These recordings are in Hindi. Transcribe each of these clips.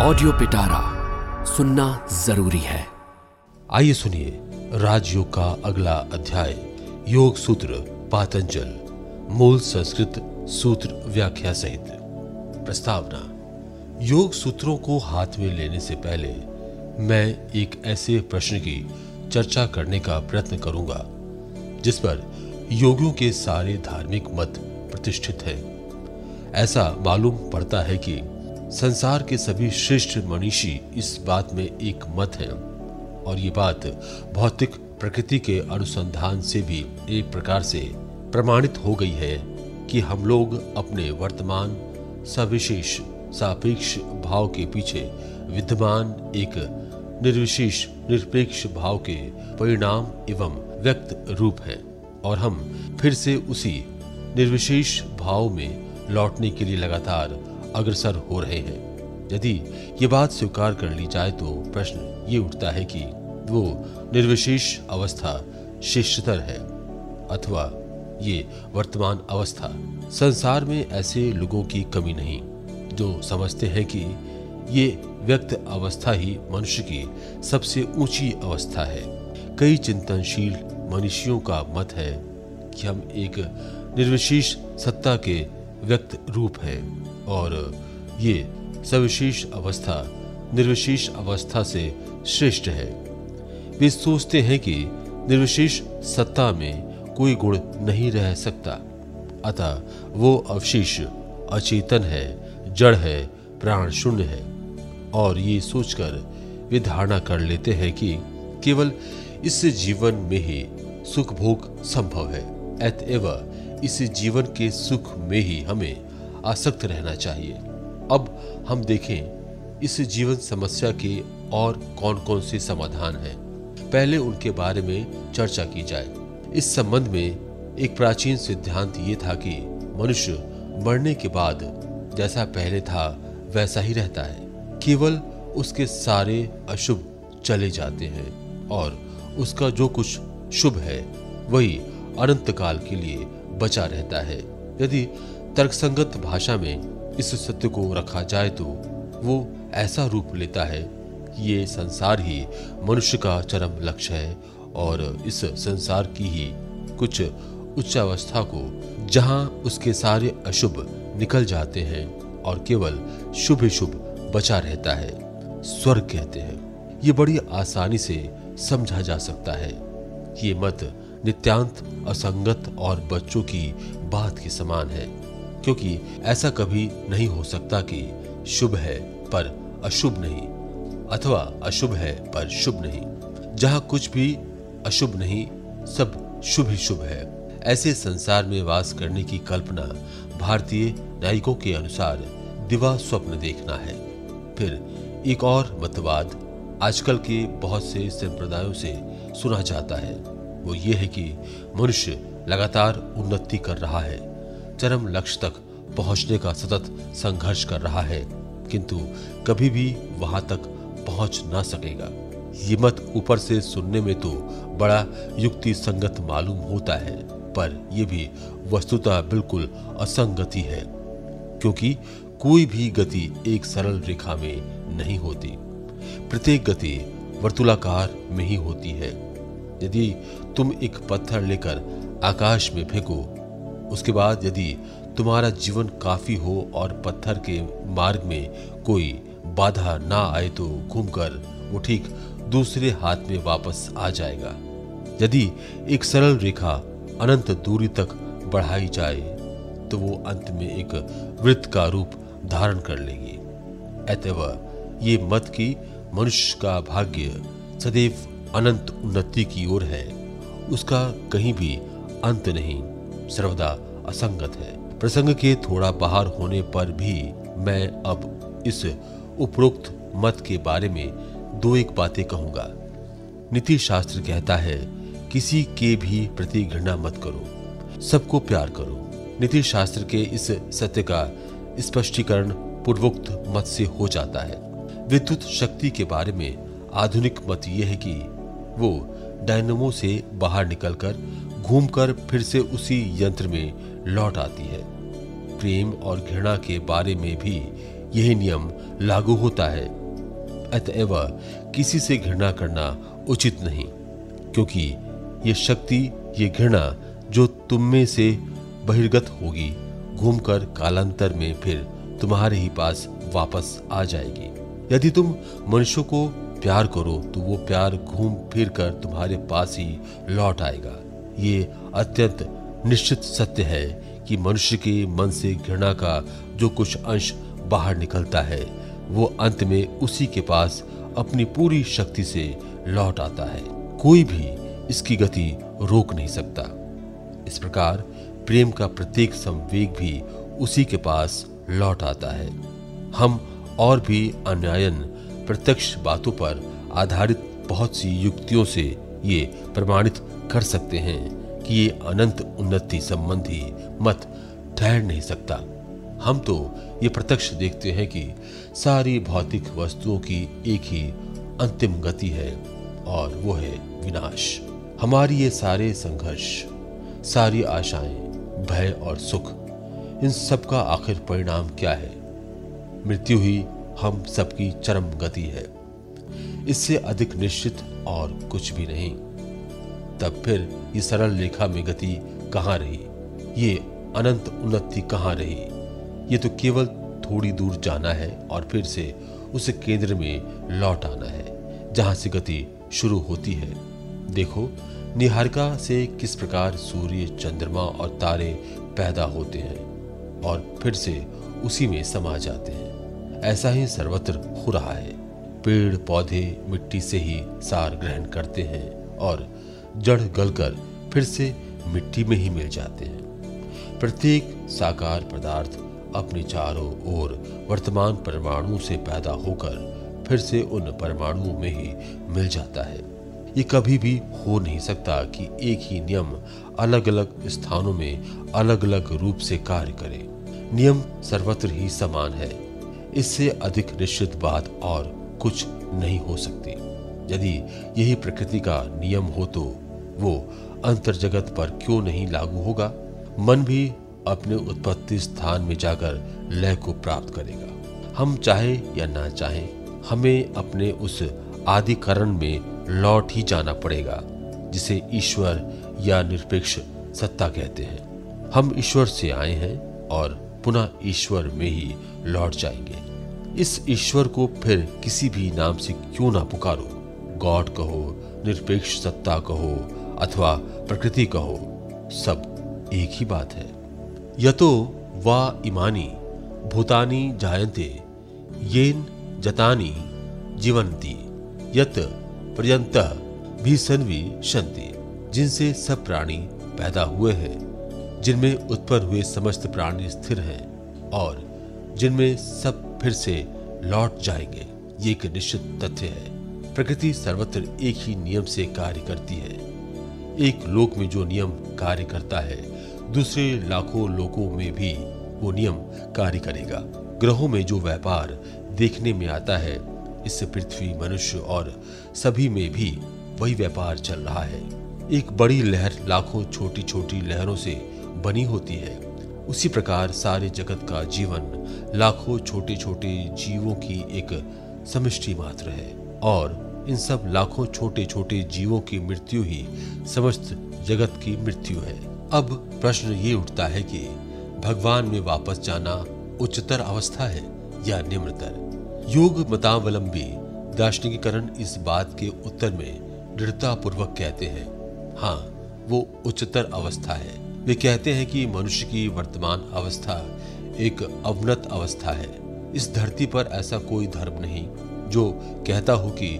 ऑडियो पिटारा सुनना ज़रूरी है। आइए सुनिए राजयोग का अगला अध्याय, योग सूत्र, पातंजल, मूल संस्कृत सूत्र व्याख्या सहित। प्रस्तावना, योग सूत्रों को हाथ में लेने से पहले मैं एक ऐसे प्रश्न की चर्चा करने का प्रयत्न करूँगा, जिस पर योगियों के सारे धार्मिक मत प्रतिष्ठित हैं। ऐसा मालूम पड़ता है कि संसार के सभी श्रेष्ठ मनीषी इस बात में एक मत हैं। और ये बात भौतिक प्रकृति के अनुसंधान से भी एक प्रकार से प्रमाणित हो गई है कि हम लोग अपने वर्तमान, सविशेष, सापेक्ष भाव के पीछे विद्यमान एक निर्विशेष, निरपेक्ष भाव के परिणाम एवं व्यक्त रूप है। और हम फिर से उसी निर्विशेष भाव में लौटने के लिए लगातार अग्रसर हो रहे हैं। यदि ये बात स्वीकार कर ली जाए तो प्रश्न ये उठता है कि वो निर्विशेष अवस्था श्रेष्ठतर है, अथवा ये वर्तमान अवस्था संसार में ऐसे लोगों की कमी नहीं, जो समझते हैं कि ये व्यक्त अवस्था ही मनुष्य की सबसे ऊँची अवस्था है। कई चिंतनशील मनुष्यों का मत है कि हम एक निर्विशेष सत्ता के व्यक्त रूप हैं। और ये सविशेष अवस्था निर्विशेष अवस्था से श्रेष्ठ है। वे सोचते हैं कि निर्विशेष सत्ता में कोई गुण नहीं रह सकता। अतः वो अवशेष अचेतन है, जड़ है, प्राण शून्य है। और ये सोचकर वे धारणा कर लेते हैं कि केवल इस जीवन में ही सुख भोग संभव है। अतएव इस जीवन के सुख में ही हमें आसक्त रहना चाहिए। अब हम देखें, इस जीवन समस्या के और कौन कौन से समाधान हैं। पहले उनके बारे में चर्चा की जाए। इस संबंध में एक प्राचीन सिद्धांत ये था कि मनुष्य मरने के बाद जैसा पहले था, वैसा ही रहता है। केवल उसके सारे अशुभ चले जाते हैं और उसका जो कुछ शुभ है, वही अनंत काल के लिए बचा रहता है। यदि तर्कसंगत भाषा में इस सत्य को रखा जाए तो वो ऐसा रूप लेता है कि ये संसार ही मनुष्य का चरम लक्ष्य है और इस संसार की ही कुछ उच्चावस्था को जहाँ उसके सारे अशुभ निकल जाते हैं और केवल शुभ शुभ बचा रहता है, स्वर्ग कहते हैं। ये बड़ी आसानी से समझा जा सकता है ये मत नित्यांत असंगत और बच्चों की बात के समान है। क्योंकि ऐसा कभी नहीं हो सकता कि शुभ है पर अशुभ नहीं, अथवा अशुभ है पर शुभ नहीं। जहाँ कुछ भी अशुभ नहीं, सब शुभ ही शुभ है। ऐसे संसार में वास करने की कल्पना भारतीय नायिकों के अनुसार दिवा स्वप्न देखना है। फिर एक और मतवाद आजकल के बहुत से संप्रदायों से सुना जाता है। वो ये है कि मनुष्य लगातार उन्नति कर रहा है। चरम लक्ष्य तक पहुँचने का सतत संघर्ष कर रहा है, किंतु कभी भी वहाँ तक पहुँच ना सकेगा। ये मत ऊपर से सुनने में तो बड़ा युक्ति संगत मालूम होता है, पर यह भी वस्तुतः बिल्कुल असंगति है, क्योंकि कोई भी गति एक सरल रेखा में नहीं होती। प्रत्येक गति वर्तुलाकार में ही होती है। यदि तुम एक पत्थर लेकर आकाश में फेंको उसके बाद यदि तुम्हारा जीवन काफ़ी हो और पत्थर के मार्ग में कोई बाधा ना आए तो घूमकर वो ठीक दूसरे हाथ में वापस आ जाएगा। यदि एक सरल रेखा अनंत दूरी तक बढ़ाई जाए तो वो अंत में एक वृत्त का रूप धारण कर लेगी। अतव ये मत की मनुष्य का भाग्य सदैव अनंत उन्नति की ओर है, उसका कहीं भी अंत नहीं। सर्वदा असंगत है। प्रसंग के थोड़ा बाहर होने पर भी मैं अब इस उपरोक्त मत के बारे में दो एक बातें कहूँगा। नीति शास्त्र कहता है, किसी के भी प्रति घृणा मत करो, सबको प्यार करो। नीति शास्त्र के इस सत्य का स्पष्टीकरण पूर्वोक्त मत से हो जाता है। विद्युत शक्ति के बारे में आधुनिक मत यह है कि वो डायनमो से बाहर निकलकर घूमकर फिर से उसी यंत्र में लौट आती है। प्रेम और घृणा के बारे में भी यही नियम लागू होता है। अतएव किसी से घृणा करना उचित नहीं, क्योंकि ये शक्ति, ये घृणा जो तुम में से बहिर्गत होगी, घूमकर कालांतर में फिर तुम्हारे ही पास वापस आ जाएगी। यदि तुम मनुष्यों को प्यार करो तो वो प्यार घूम फिर कर तुम्हारे पास ही लौट आएगा। ये अत्यंत निश्चित सत्य है कि मनुष्य के मन से घृणा का जो कुछ अंश बाहर निकलता है, वो अंत में उसी के पास अपनी पूरी शक्ति से लौट आता है। कोई भी इसकी गति रोक नहीं सकता। इस प्रकार प्रेम का प्रत्येक संवेग भी उसी के पास लौट आता है। हम और भी अन्यायन प्रत्यक्ष बातों पर आधारित बहुत सी युक्तियों से ये प्रमाणित कर सकते हैं कि ये अनंत उन्नति संबंधी मत ठहर नहीं सकता। हम तो ये प्रत्यक्ष देखते हैं कि सारी भौतिक वस्तुओं की एक ही अंतिम गति है और वो है विनाश। हमारी ये सारे संघर्ष, सारी आशाएँ, भय और सुख, इन सब का आखिर परिणाम क्या है? मृत्यु ही हम सबकी चरम गति है। इससे अधिक निश्चित और कुछ भी नहीं। तब फिर ये सरल रेखा में गति कहाँ रही? ये अनंत उन्नति कहाँ रही? ये तो केवल थोड़ी दूर जाना है और फिर से उस केंद्र में लौट आना है, जहाँ से गति शुरू होती है। देखो, निहारिका से किस प्रकार सूर्य, चंद्रमा और तारे पैदा होते हैं और फिर से उसी में समा जाते हैं। ऐसा ही सर्वत्र हो रहा है। पेड़, पौधे मिट्टी से ही सार ग्रहण करते हैं और जड़ गलकर फिर से मिट्टी में ही मिल जाते हैं। प्रत्येक साकार पदार्थ अपने चारों ओर वर्तमान परमाणु से पैदा होकर फिर से उन परमाणुओं में ही मिल जाता है। ये कभी भी हो नहीं सकता कि एक ही नियम अलग अलग स्थानों में अलग अलग रूप से कार्य करे। नियम सर्वत्र ही समान है। इससे अधिक निश्चित बात और कुछ नहीं हो सकती। यदि यही प्रकृति का नियम हो तो वो अंतर जगत पर क्यों नहीं लागू होगा? मन भी अपने उत्पत्ति स्थान में जाकर लय को प्राप्त करेगा। हम चाहे या ना चाहे, हमें अपने उस आदिकरण में लौट ही जाना पड़ेगा, जिसे ईश्वर या निरपेक्ष सत्ता कहते हैं। हम ईश्वर से आए हैं और पुनः ईश्वर में ही लौट जाएँगे। इस ईश्वर को फिर किसी भी नाम से क्यों ना पुकारो? गॉड कहो, निरपेक्ष सत्ता कहो, अथवा प्रकृति कहो, सब एक ही बात है। यतो वा इमानी, भूतानी जायते येन जतानी जीवंती यत पर्यंत भी सन्वी शंति जिनसे सब प्राणी पैदा हुए हैं। जिनमें उत्पन्न हुए समस्त प्राणी स्थिर हैं और जिनमें सब फिर से लौट जाएँगे, ये एक निश्चित तथ्य है। प्रकृति सर्वत्र एक ही नियम से कार्य करती है। एक लोक में जो नियम कार्य करता है, दूसरे लाखों लोकों में भी वो नियम कार्य करेगा। ग्रहों में जो व्यापार देखने में आता है, इससे पृथ्वी, मनुष्य और सभी में भी वही व्यापार चल रहा है। एक बड़ी लहर लाखों छोटी छोटी लहरों से बनी होती है। उसी प्रकार सारे जगत का जीवन लाखों छोटे छोटे जीवों की एक समष्टि मात्र है और इन सब लाखों छोटे छोटे जीवों की मृत्यु ही समस्त जगत की मृत्यु है। अब प्रश्न ये उठता है कि भगवान में वापस जाना उच्चतर अवस्था है या निम्नतर? योग मतावलंबी दार्शनिकीकरण इस बात के उत्तर में दृढ़ता पूर्वक कहते हैं। हाँ वो उच्चतर अवस्था है। वे कहते हैं कि मनुष्य की वर्तमान अवस्था एक अवनत अवस्था है। इस धरती पर ऐसा कोई धर्म नहीं, जो कहता हो कि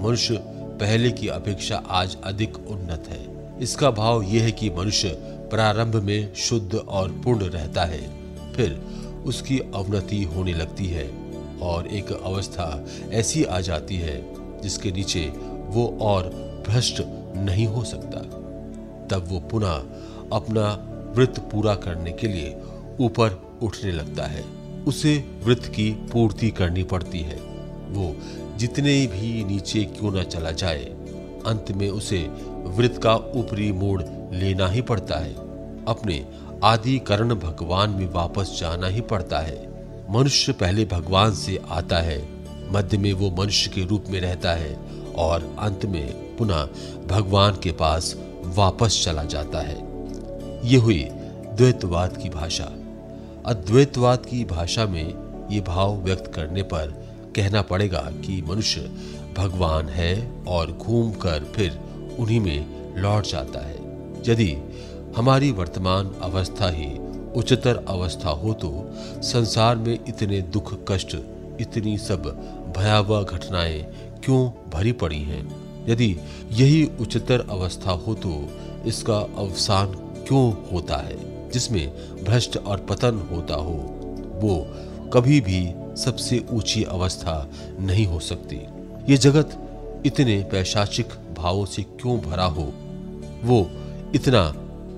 मनुष्य पहले की अपेक्षा आज अधिक उन्नत है। इसका भाव यह है कि मनुष्य प्रारंभ में शुद्ध और पूर्ण रहता है, फिर उसकी अवनति होने लगती है और एक अवस्था ऐसी आ जाती है जिसके नीचे वो और भ्रष्ट नहीं हो सकता। तब वो पुनः अपना व्रत पूरा करने के लिए ऊपर उठने लगता है। उसे व्रत की पूर्ति करनी पड़ती है। वो जितने भी नीचे क्यों न चला जाए, अंत में उसे व्रत का ऊपरी मोड़ लेना ही पड़ता है। अपने आदि करण भगवान में वापस जाना ही पड़ता है। मनुष्य पहले भगवान से आता है। मध्य में वो मनुष्य के रूप में रहता है और अंत में पुनः भगवान के पास वापस चला जाता है। ये हुई द्वैतवाद की भाषा। अद्वैतवाद की भाषा में ये भाव व्यक्त करने पर कहना पड़ेगा कि मनुष्य भगवान है और घूमकर फिर उन्हीं में लौट जाता है। यदि हमारी वर्तमान अवस्था ही उच्चतर अवस्था हो तो संसार में इतने दुख कष्ट, इतनी सब भयावह घटनाएँ क्यों भरी पड़ी हैं? यदि यही उच्चतर अवस्था हो तो इसका अवसान क्यों होता है? जिसमें भ्रष्ट और पतन होता हो, वो कभी भी सबसे ऊँची अवस्था नहीं हो सकती। ये जगत इतने पैशाचिक भावों से क्यों भरा हो? वो इतना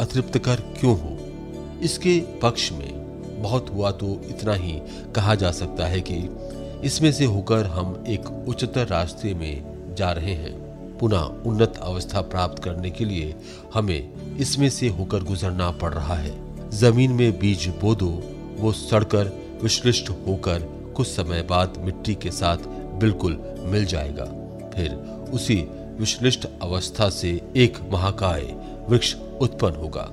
अतृप्तकर क्यों हो? इसके पक्ष में बहुत हुआ तो इतना ही कहा जा सकता है कि इसमें से होकर हम एक उच्चतर रास्ते में जा रहे हैं। पुनः उन्नत अवस्था प्राप्त करने के लिए हमें इसमें से होकर गुजरना पड़ रहा है। ज़मीन में बीज बो दो वो सड़कर विश्लिष्ट होकर कुछ समय बाद मिट्टी के साथ बिल्कुल मिल जाएगा। फिर उसी विश्लिष्ट अवस्था से एक महाकाय वृक्ष उत्पन्न होगा।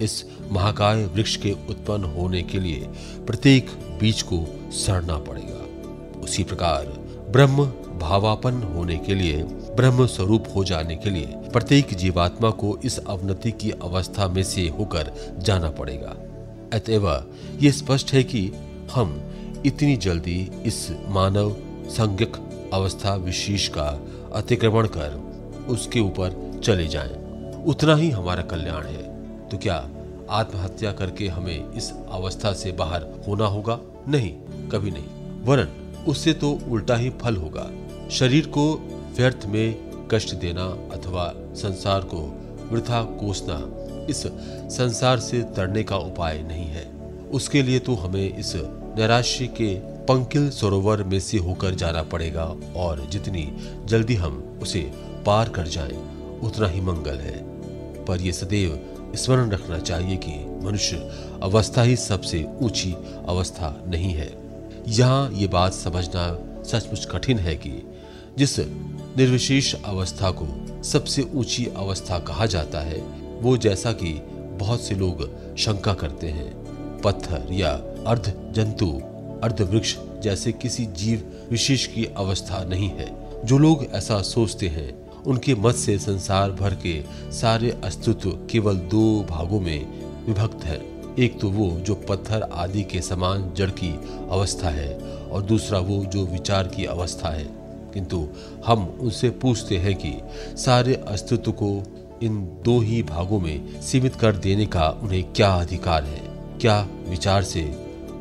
इस महाकाय वृक्ष के उत्पन्न होने के लिए प्रत्येक बीज को सड़ना पड़ेगा। उसी प्रकार ब्रह्म भावापन्न होने के लिए ब्रह्म स्वरूप हो जाने के लिए प्रत्येक जीवात्मा को इस अवनति की अवस्था में से होकर जाना पड़ेगा। अतएव ये स्पष्ट है कि हम इतनी जल्दी इस मानव संज्ञक अवस्था विशेष का अतिक्रमण कर उसके ऊपर चले जाएँ, उतना ही हमारा कल्याण है। तो क्या आत्महत्या करके हमें इस अवस्था से बाहर होना होगा? नहीं कभी नहीं। वरन उससे तो उल्टा ही फल होगा। शरीर को व्यर्थ में कष्ट देना अथवा संसार को वृथा कोसना इस संसार से तरने का उपाय नहीं है। उसके लिए तो हमें इस नैराश्य के पंकिल सरोवर में से होकर जाना पड़ेगा और जितनी जल्दी हम उसे पार कर जाएँ, उतना ही मंगल है। पर यह सदैव स्मरण रखना चाहिए कि मनुष्य अवस्था ही सबसे ऊँची अवस्था नहीं है। यहाँ ये बात समझना सचमुच कठिन है कि जिस निर्विशेष अवस्था को सबसे ऊँची अवस्था कहा जाता है। वो जैसा कि बहुत से लोग शंका करते हैं। पत्थर या अर्ध जंतु, अर्ध वृक्ष जैसे किसी जीव विशेष की अवस्था नहीं है। जो लोग ऐसा सोचते हैं, उनके मत से संसार भर के सारे अस्तित्व केवल दो भागों में विभक्त है। एक तो वो जो पत्थर आदि के समान जड़ की अवस्था है और दूसरा वो जो विचार की अवस्था है। किंतु हम उनसे पूछते हैं कि सारे अस्तित्व को इन दो ही भागों में सीमित कर देने का उन्हें क्या अधिकार है? क्या विचार से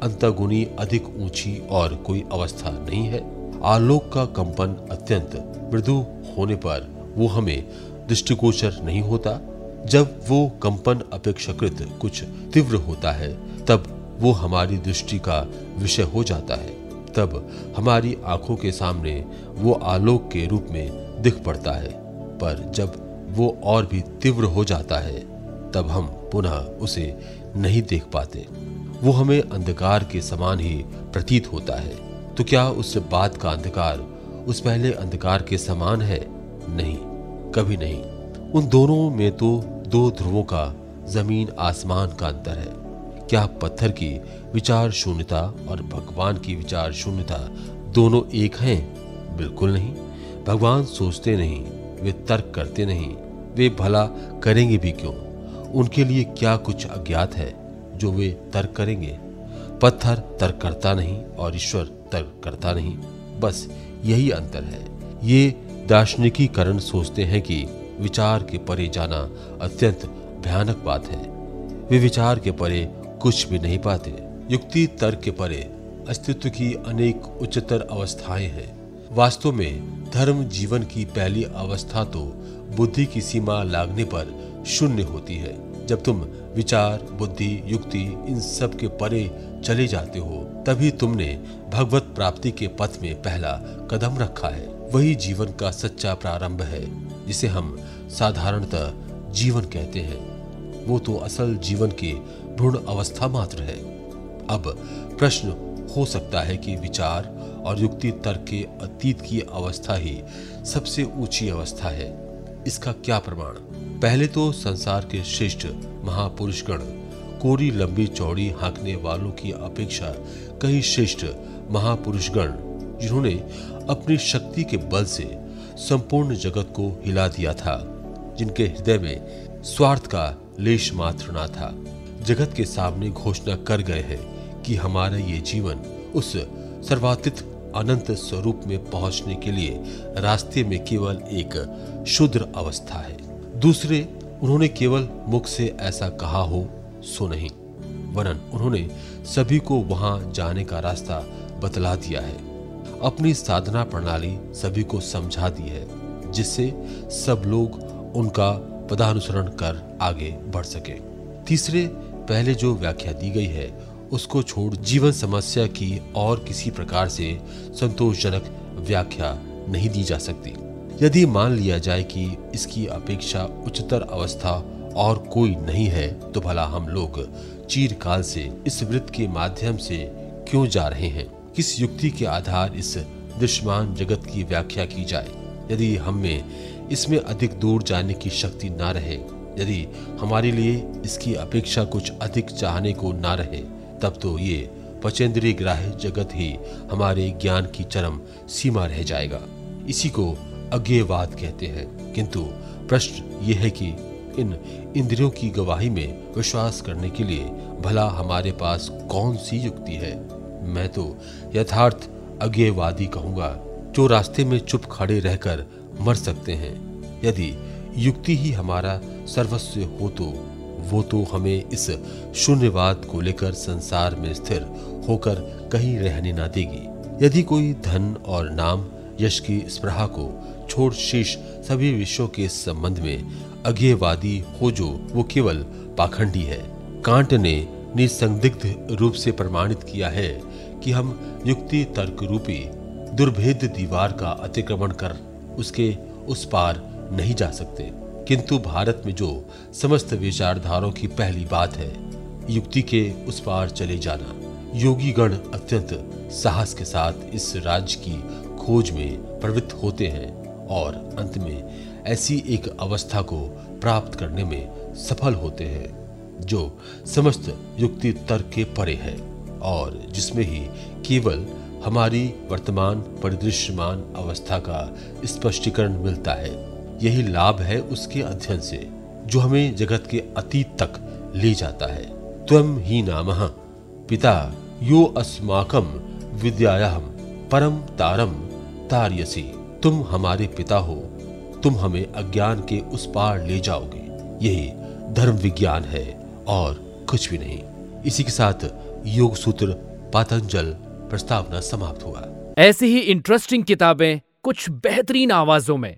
अंतगुणी अधिक ऊँची और कोई अवस्था नहीं है? आलोक का कंपन अत्यंत मृदु होने पर वो हमें दृष्टिगोचर नहीं होता। जब वो कंपन अपेक्षाकृत कुछ तीव्र होता है, तब वो हमारी दृष्टि का विषय हो जाता है। तब हमारी आँखों के सामने वो आलोक के रूप में दिख पड़ता है। पर जब वो और भी तीव्र हो जाता है, तब हम पुनः उसे नहीं देख पाते। वो हमें अंधकार के समान ही प्रतीत होता है। तो क्या उस बात का अंधकार उस पहले अंधकार के समान है? नहीं, कभी नहीं। उन दोनों में तो दो ध्रुवों का, ज़मीन आसमान का अंतर है। क्या पत्थर की विचार शून्यता और भगवान की विचार शून्यता दोनों एक हैं? बिल्कुल नहीं। भगवान सोचते नहीं, वे तर्क करते नहीं, वे भला करेंगे भी क्यों? उनके लिए क्या कुछ अज्ञात है जो वे तर्क करेंगे? पत्थर तर्क करता नहीं और ईश्वर तर्क करता नहीं। बस यही अंतर है। ये दार्शनिकीकरण सोचते हैं कि विचार के परे जाना अत्यंत भयानक बात है। वे विचार के परे कुछ भी नहीं पाते। युक्ति तर्क के परे अस्तित्व की अनेक उच्चतर अवस्थाएँ हैं। वास्तव में धर्म जीवन की पहली अवस्था तो बुद्धि की सीमा लागने पर शून्य होती है। जब तुम विचार, बुद्धि, युक्ति, इन सब के परे चले जाते हो, तभी तुमने भगवत प्राप्ति के पथ में पहला कदम रखा है। वही जीवन का सच्चा प्रारंभ है, जिसे हम साधारणतः जीवन कहते हैं। वो तो असल जीवन की भ्रूण अवस्था मात्र है। अब प्रश्न हो सकता है कि विचार और युक्ति तर्क के अतीत की अवस्था ही सबसे ऊँची अवस्था है। इसका क्या प्रमाण? पहले तो संसार के श्रेष्ठ महापुरुषगण कोरी लंबी चौड़ी हाँकने वालों की अपेक्षा कई श्रेष्ठ महापुरुषगण, जिन्होंने अपनी शक्ति के बल से संपूर्ण जगत को हिला दिया था, जिनके हृदय में स्वार्थ का लेश मात्र ना था। जगत के सामने घोषणा कर गए हैं कि हमारा ये जीवन उस सर्वातीत अनंत स्वरूप में पहुँचने के लिए रास्ते में केवल एक शुद्र अवस्था है। दूसरे, उन्होंने केवल मुख से ऐसा कहा हो, सो नहीं। वरन उन्होंने सभी को वहाँ जाने का रास्ता बतला दिया है। अपनी साधना प्रणाली सभी को समझा दी है, जिससे सब लोग उनका पदानुसरण कर आगे बढ़ सके। तीसरे पहले जो व्याख्या दी गई है, उसको छोड़ जीवन समस्या की और किसी प्रकार से संतोषजनक व्याख्या नहीं दी जा सकती। यदि मान लिया जाए कि इसकी अपेक्षा उच्चतर अवस्था और कोई नहीं है तो भला हम लोग चीरकाल से इस वृत्त के माध्यम से क्यों जा रहे हैं? किस युक्ति के आधार इस दृश्यमान जगत की व्याख्या की जाए? यदि हम इसमें अधिक दूर जाने की शक्ति ना रहे यदि हमारे लिए इसकी अपेक्षा कुछ अधिक चाहने को ना रहे, तब तो ये पचेंद्रीय ग्राह्य जगत ही हमारे ज्ञान की चरम सीमा रह जाएगा। इसी को अज्ञेयवाद कहते हैं। किंतु प्रश्न ये है कि इन इंद्रियों की गवाही में विश्वास करने के लिए भला हमारे पास कौन सी युक्ति है? मैं तो यथार्थ अज्ञेयवादी कहूँगा, जो रास्ते में चुप खड़े रहकर मर सकते हैं। यदि युक्ति ही हमारा सर्वस्व हो तो वो तो हमें इस शून्यवाद को लेकर संसार में स्थिर होकर कहीं रहने ना देगी। यदि कोई धन और नाम, यश की स्प्रहा को छोड़ शेष सभी विषयों के संबंध में अज्ञेयवादी हो जो, वो केवल पाखंडी है। कांट ने निसंदिग्ध रूप से प्रमाणित किया है कि हम युक्ति तर्क रूपी दुर्भेद दीवार का अतिक्रमण कर उसके उस पार नहीं जा सकते। किंतु भारत में जो समस्त विचारधारों की पहली बात है, युक्ति के उस पार चले जाना। योगी गण अत्यंत साहस के साथ इस राज्य की खोज में प्रवृत्त होते हैं और अंत में ऐसी एक अवस्था को प्राप्त करने में सफल होते हैं, जो समस्त युक्ति तर्क के परे है और जिसमें ही केवल हमारी वर्तमान परिदृश्यमान अवस्था का स्पष्टीकरण मिलता है। यही लाभ है उसके अध्ययन से, जो हमें जगत के अतीत तक ले जाता है। त्वम ही नाम। पिता, यो अस्माकम विद्यायाम परम तारम तार्यसी। तुम हमारे पिता हो, तुम हमें अज्ञान के उस पार ले जाओगे। यही धर्म विज्ञान है और कुछ भी नहीं। इसी के साथ योग सूत्र पातंजल प्रस्तावना समाप्त हुआ। ऐसी ही इंटरेस्टिंग किताबें कुछ बेहतरीन आवाजों में।